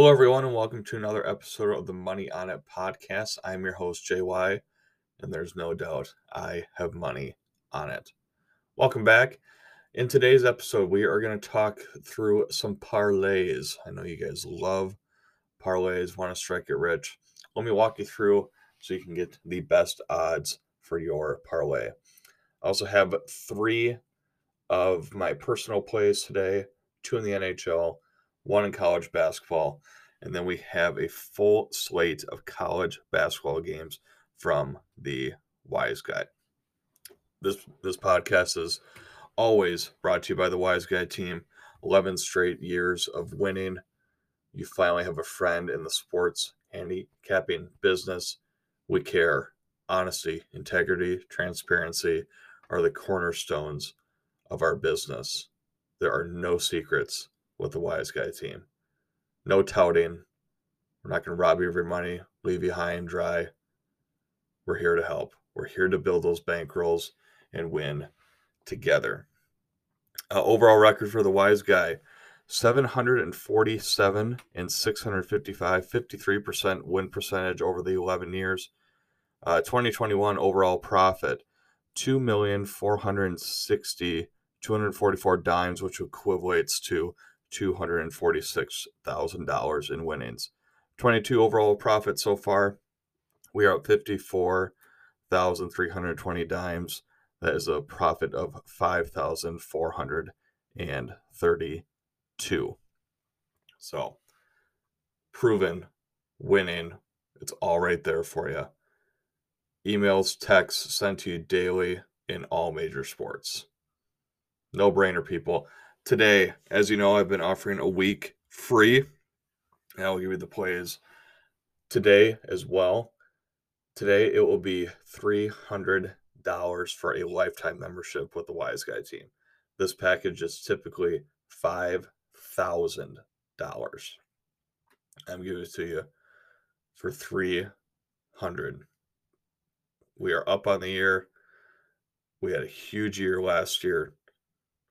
Hello, everyone, and welcome to another episode of the Money on It podcast. I'm your host, JY, and there's no doubt I have money on it. Welcome back. In today's episode, we are going to talk through some parlays. I know you guys love parlays, want to strike it rich. Let me walk you through so you can get the best odds for your parlay. I also have three of my personal plays today two in the NHL one in college basketball, and then we have a full slate of college basketball games from the Wise Guy. This this podcast is always brought to you by the Wise Guy team. 11 straight years of winning. You finally have a friend in the sports handicapping business. We care. Honesty, integrity, transparency are the cornerstones of our business. There are no secrets with the Wise Guy team. No touting. We're not going to rob you of your money, leave you high and dry. We're here to help. We're here to build those bankrolls and win together. Uh, overall record for the Wise Guy 747 and 655, 53% win percentage over the 11 years. Uh, 2021 overall profit 2 million 460 244 dimes, which equates to $246,000 in winnings. 22 overall profit so far. We are at 54,320 dimes. That is a profit of 5,432. So, proven winning. It's all right there for you. Emails, texts sent to you daily in all major sports. No brainer, people today, as you know, I've been offering a week free. And I'll give you the plays today as well. Today it will be $300 for a lifetime membership with the Wise Guy team. This package is typically $5,000. I'm giving it to you for 300 We are up on the year. We had a huge year last year.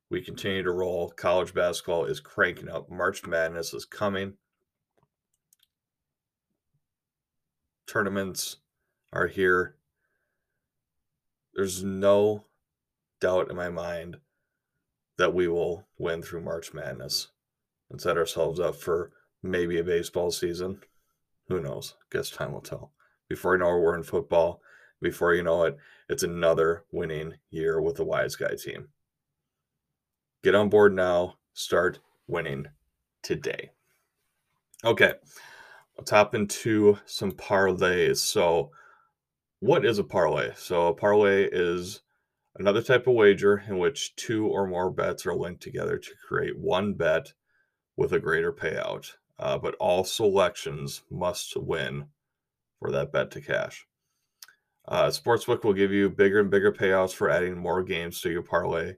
We continue to roll. College basketball is cranking up. March Madness is coming. Tournaments are here. There's no doubt in my mind that we will win through March Madness and set ourselves up for maybe a baseball season. Who knows? Guess time will tell. Before you know it, we're in football. Before you know it, it's another winning year with the Wise Guy team. Get on board now. Start winning today. Okay, let's hop into some parlays. So, what is a parlay? So, a parlay is another type of wager in which two or more bets are linked together to create one bet with a greater payout. Uh, but all selections must win for that bet to cash. Uh, Sportsbook will give you bigger and bigger payouts for adding more games to your parlay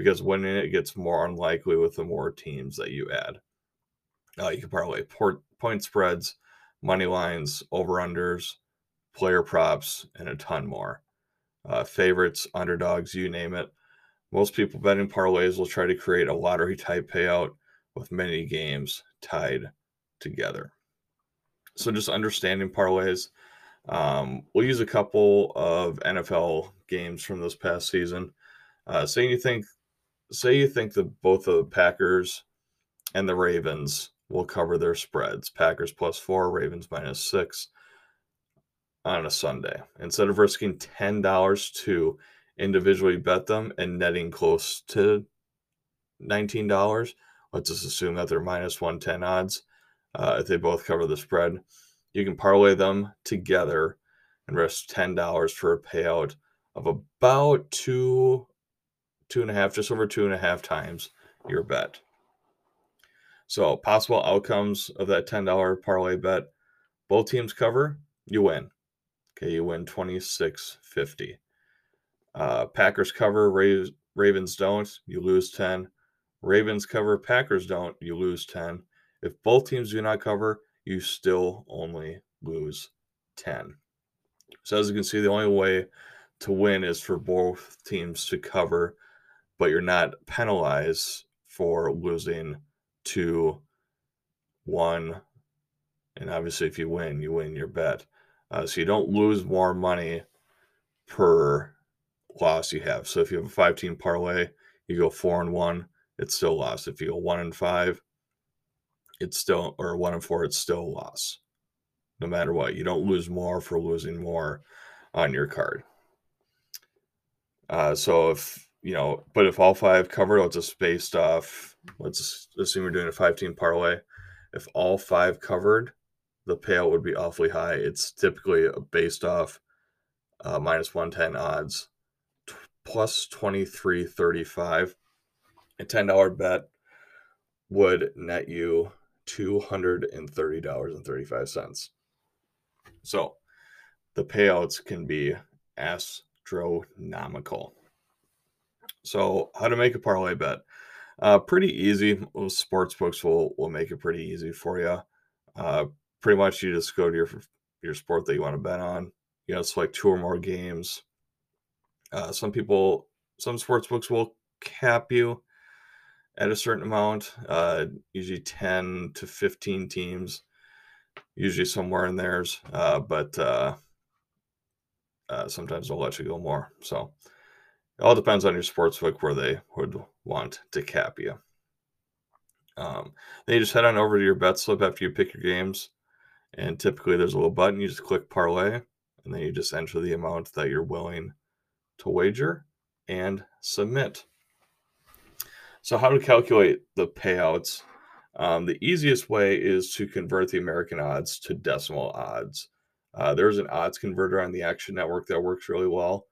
because winning it gets more unlikely with the more teams that you add. Uh, you can parlay port, point spreads, money lines, over unders, player props, and a ton more. Uh, favorites, underdogs, you name it. Most people betting parlays will try to create a lottery type payout with many games tied together. So, just understanding parlays. Um, we'll use a couple of NFL games from this past season. Uh, saying you think say you think that both the Packers and the Ravens will cover their spreads. Packers plus four, Ravens minus six on a Sunday. Instead of risking $10 to individually bet them and netting close to $19, let's just assume that they're minus 110 odds. Uh, if they both cover the spread, you can parlay them together and risk $10 for a payout of about two two and a half, just over two and a half times your bet. So, possible outcomes of that $10 parlay bet both teams cover, you win. Okay, you win 26.50. Uh, Packers cover, Ravens don't, you lose 10. Ravens cover, Packers don't, you lose 10. If both teams do not cover, you still only lose 10. So, as you can see, the only way to win is for both teams to cover but you're not penalized for losing to one And obviously, if you win, you win your bet. Uh, so you don't lose more money per loss you have. So if you have a five team parlay, you go four and one, it's still loss. If you go one and five, it's still, or one and four, it's still loss. No matter what, you don't lose more for losing more on your card. Uh, so if you know, but if all five cover, it's just based off. Let's assume we're doing a five team parlay. If all five covered, the payout would be awfully high. It's typically based off uh, minus 110 odds, t- plus 23.35. A $10 bet would net you $230.35. So the payouts can be astronomical. So, how to make a parlay bet? Uh, pretty easy. Sports books will will make it pretty easy for you. Uh, pretty much, you just go to your your sport that you want to bet on. You know, it's like two or more games. Uh, some people, some sports books will cap you at a certain amount. Uh, usually ten to fifteen teams. Usually somewhere in theirs, uh, but uh, uh, sometimes they'll let you go more. So it all depends on your sportsbook where they would want to cap you. Um, then you just head on over to your bet slip after you pick your games. And typically there's a little button. You just click parlay and then you just enter the amount that you're willing to wager and submit. So, how to calculate the payouts? Um, the easiest way is to convert the American odds to decimal odds. Uh, there's an odds converter on the Action Network that works really well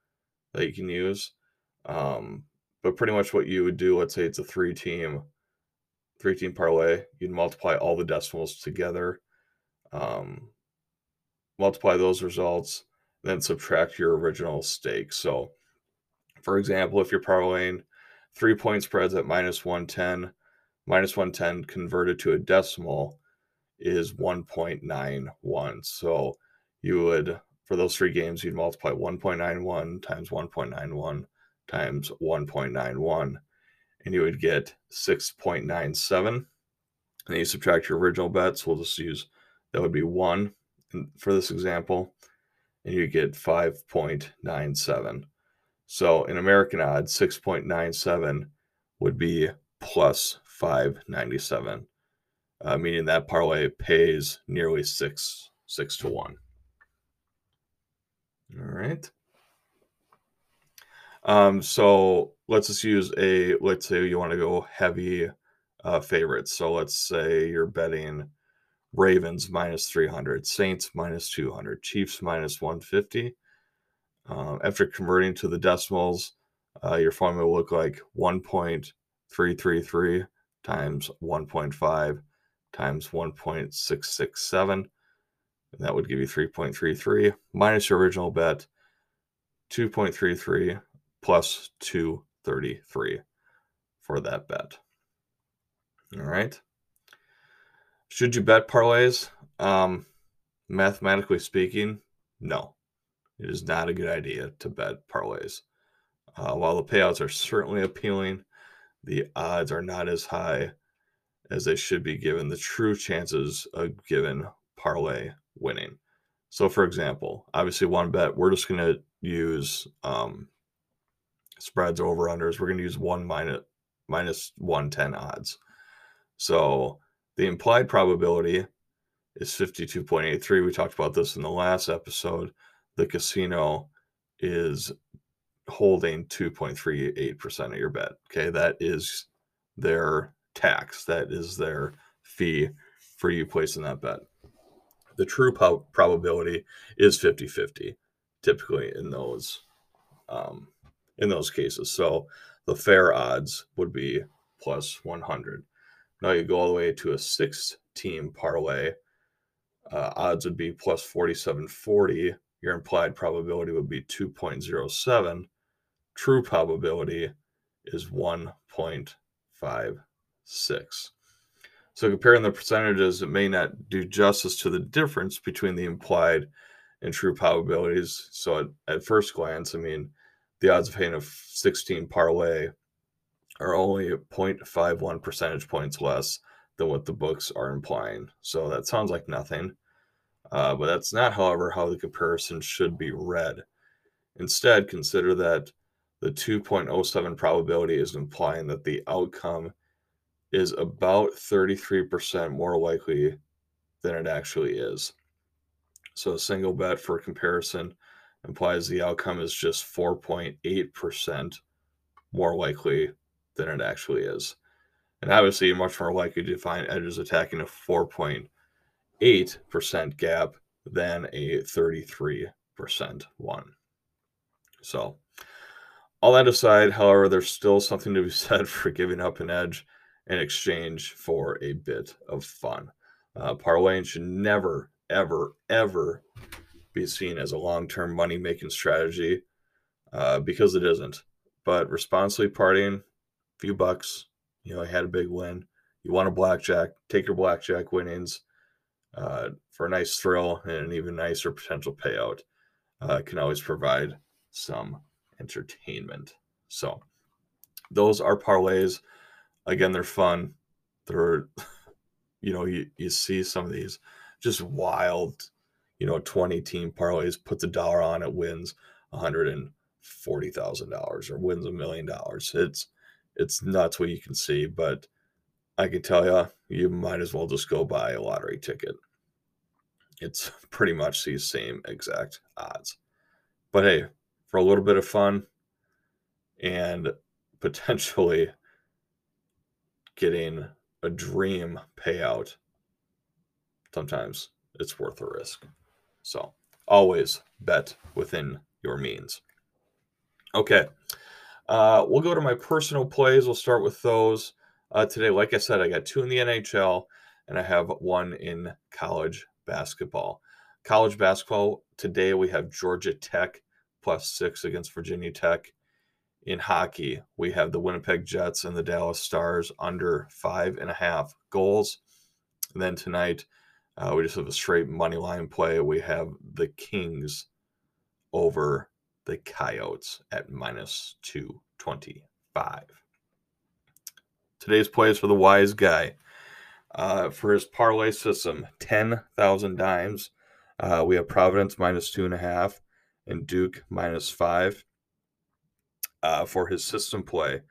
that you can use. Um, but pretty much what you would do, let's say it's a three team, three team parlay, you'd multiply all the decimals together, um, multiply those results, then subtract your original stake. So, for example, if you're parlaying three point spreads at minus 110, minus 110 converted to a decimal is 1.91. So you would, for those three games, you'd multiply 1.91 times 1.91 times 1.91 and you would get 6.97 and you subtract your original bet. So we'll just use that would be 1 for this example and you get 5.97 so in american odds 6.97 would be plus 597 uh, meaning that parlay pays nearly six six to one. All right um, so let's just use a let's say you want to go heavy uh, favorites. So let's say you're betting Ravens minus 300, Saints minus 200, Chiefs minus 150. Um, after converting to the decimals, uh, your formula will look like 1.333 times 1.5 times 1.667. And that would give you 3.33 minus your original bet, 2.33 plus 233 for that bet. All right. Should you bet parlays? Um, mathematically speaking, no. It is not a good idea to bet parlays. Uh, while the payouts are certainly appealing, the odds are not as high as they should be given the true chances of given parlay winning. So, for example, obviously, one bet, we're just going to use um, spreads over unders, we're going to use one minus minus 110 odds. So the implied probability is 52.83. We talked about this in the last episode. The casino is holding 2.38% of your bet. Okay, that is their tax, that is their fee for you placing that bet. The true po- probability is 50 50, typically in those um, in those cases. So the fair odds would be plus 100. Now you go all the way to a six team parlay. Uh, odds would be plus 4740. Your implied probability would be 2.07. True probability is 1.56. So comparing the percentages, it may not do justice to the difference between the implied and true probabilities. So at, at first glance, I mean, the odds of hitting a 16 parlay are only 0.51 percentage points less than what the books are implying. So that sounds like nothing. Uh, but that's not, however, how the comparison should be read. Instead, consider that the 2.07 probability is implying that the outcome is about 33% more likely than it actually is. So a single bet for comparison implies the outcome is just 4.8% more likely than it actually is. And obviously, you're much more likely to find edges attacking a 4.8% gap than a 33% one. So, all that aside, however, there's still something to be said for giving up an edge in exchange for a bit of fun. Uh, parlaying should never, ever, ever be seen as a long term money making strategy uh, because it isn't. But responsibly partying, few bucks, you know, I had a big win. You want a blackjack, take your blackjack winnings uh, for a nice thrill and an even nicer potential payout. Uh, can always provide some entertainment. So, those are parlays. Again, they're fun. They're, you know, you, you see some of these just wild, you know, 20 team parlays, puts a dollar on it, wins $140,000 or wins a million dollars. It's, it's nuts what you can see, but I can tell you, you might as well just go buy a lottery ticket. It's pretty much the same exact odds. But hey, for a little bit of fun and potentially getting a dream payout, sometimes it's worth the risk. So always bet within your means. Okay. Uh, we'll go to my personal plays. We'll start with those uh, today. Like I said, I got two in the NHL and I have one in college basketball. College basketball today we have Georgia Tech plus six against Virginia Tech. In hockey, we have the Winnipeg Jets and the Dallas Stars under five and a half goals. And then tonight, uh, we just have a straight money line play. We have the Kings over the Coyotes at minus 225. Today's play is for the wise guy. Uh, for his parlay system, 10,000 dimes. Uh, we have Providence minus two and a half and Duke minus five. Uh, for his system play,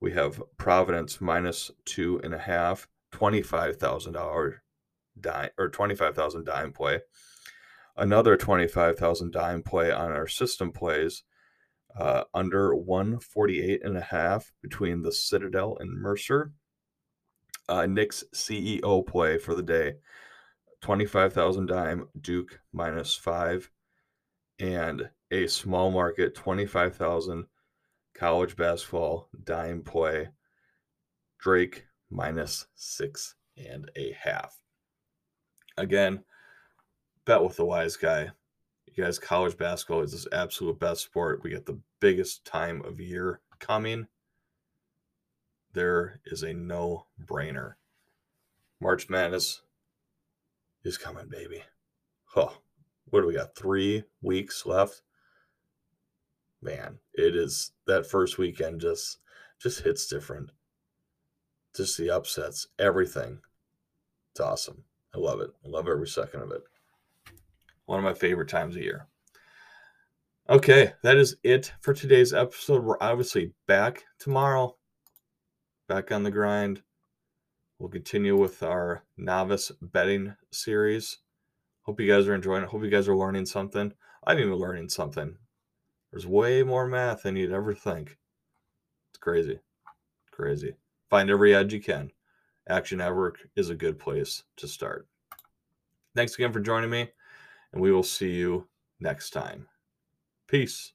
we have Providence minus two and a half, $25,000 dime or 25,000 dime play another 25,000 dime play on our system plays uh, under 148 and a half between the Citadel and Mercer. Uh, Nick's CEO play for the day 25,000 dime Duke minus five and a small market 25,000 college basketball dime play Drake minus six and a half. Again, bet with the wise guy. You guys, college basketball is this absolute best sport. We get the biggest time of year coming. There is a no brainer. March Madness is coming, baby. Oh, what do we got? Three weeks left. Man, it is that first weekend just just hits different. Just the upsets, everything. It's awesome. I love it. I love every second of it. One of my favorite times of year. Okay, that is it for today's episode. We're obviously back tomorrow, back on the grind. We'll continue with our novice betting series. Hope you guys are enjoying it. Hope you guys are learning something. I'm even learning something. There's way more math than you'd ever think. It's crazy. Crazy. Find every edge you can. Action Network is a good place to start. Thanks again for joining me and we will see you next time. Peace.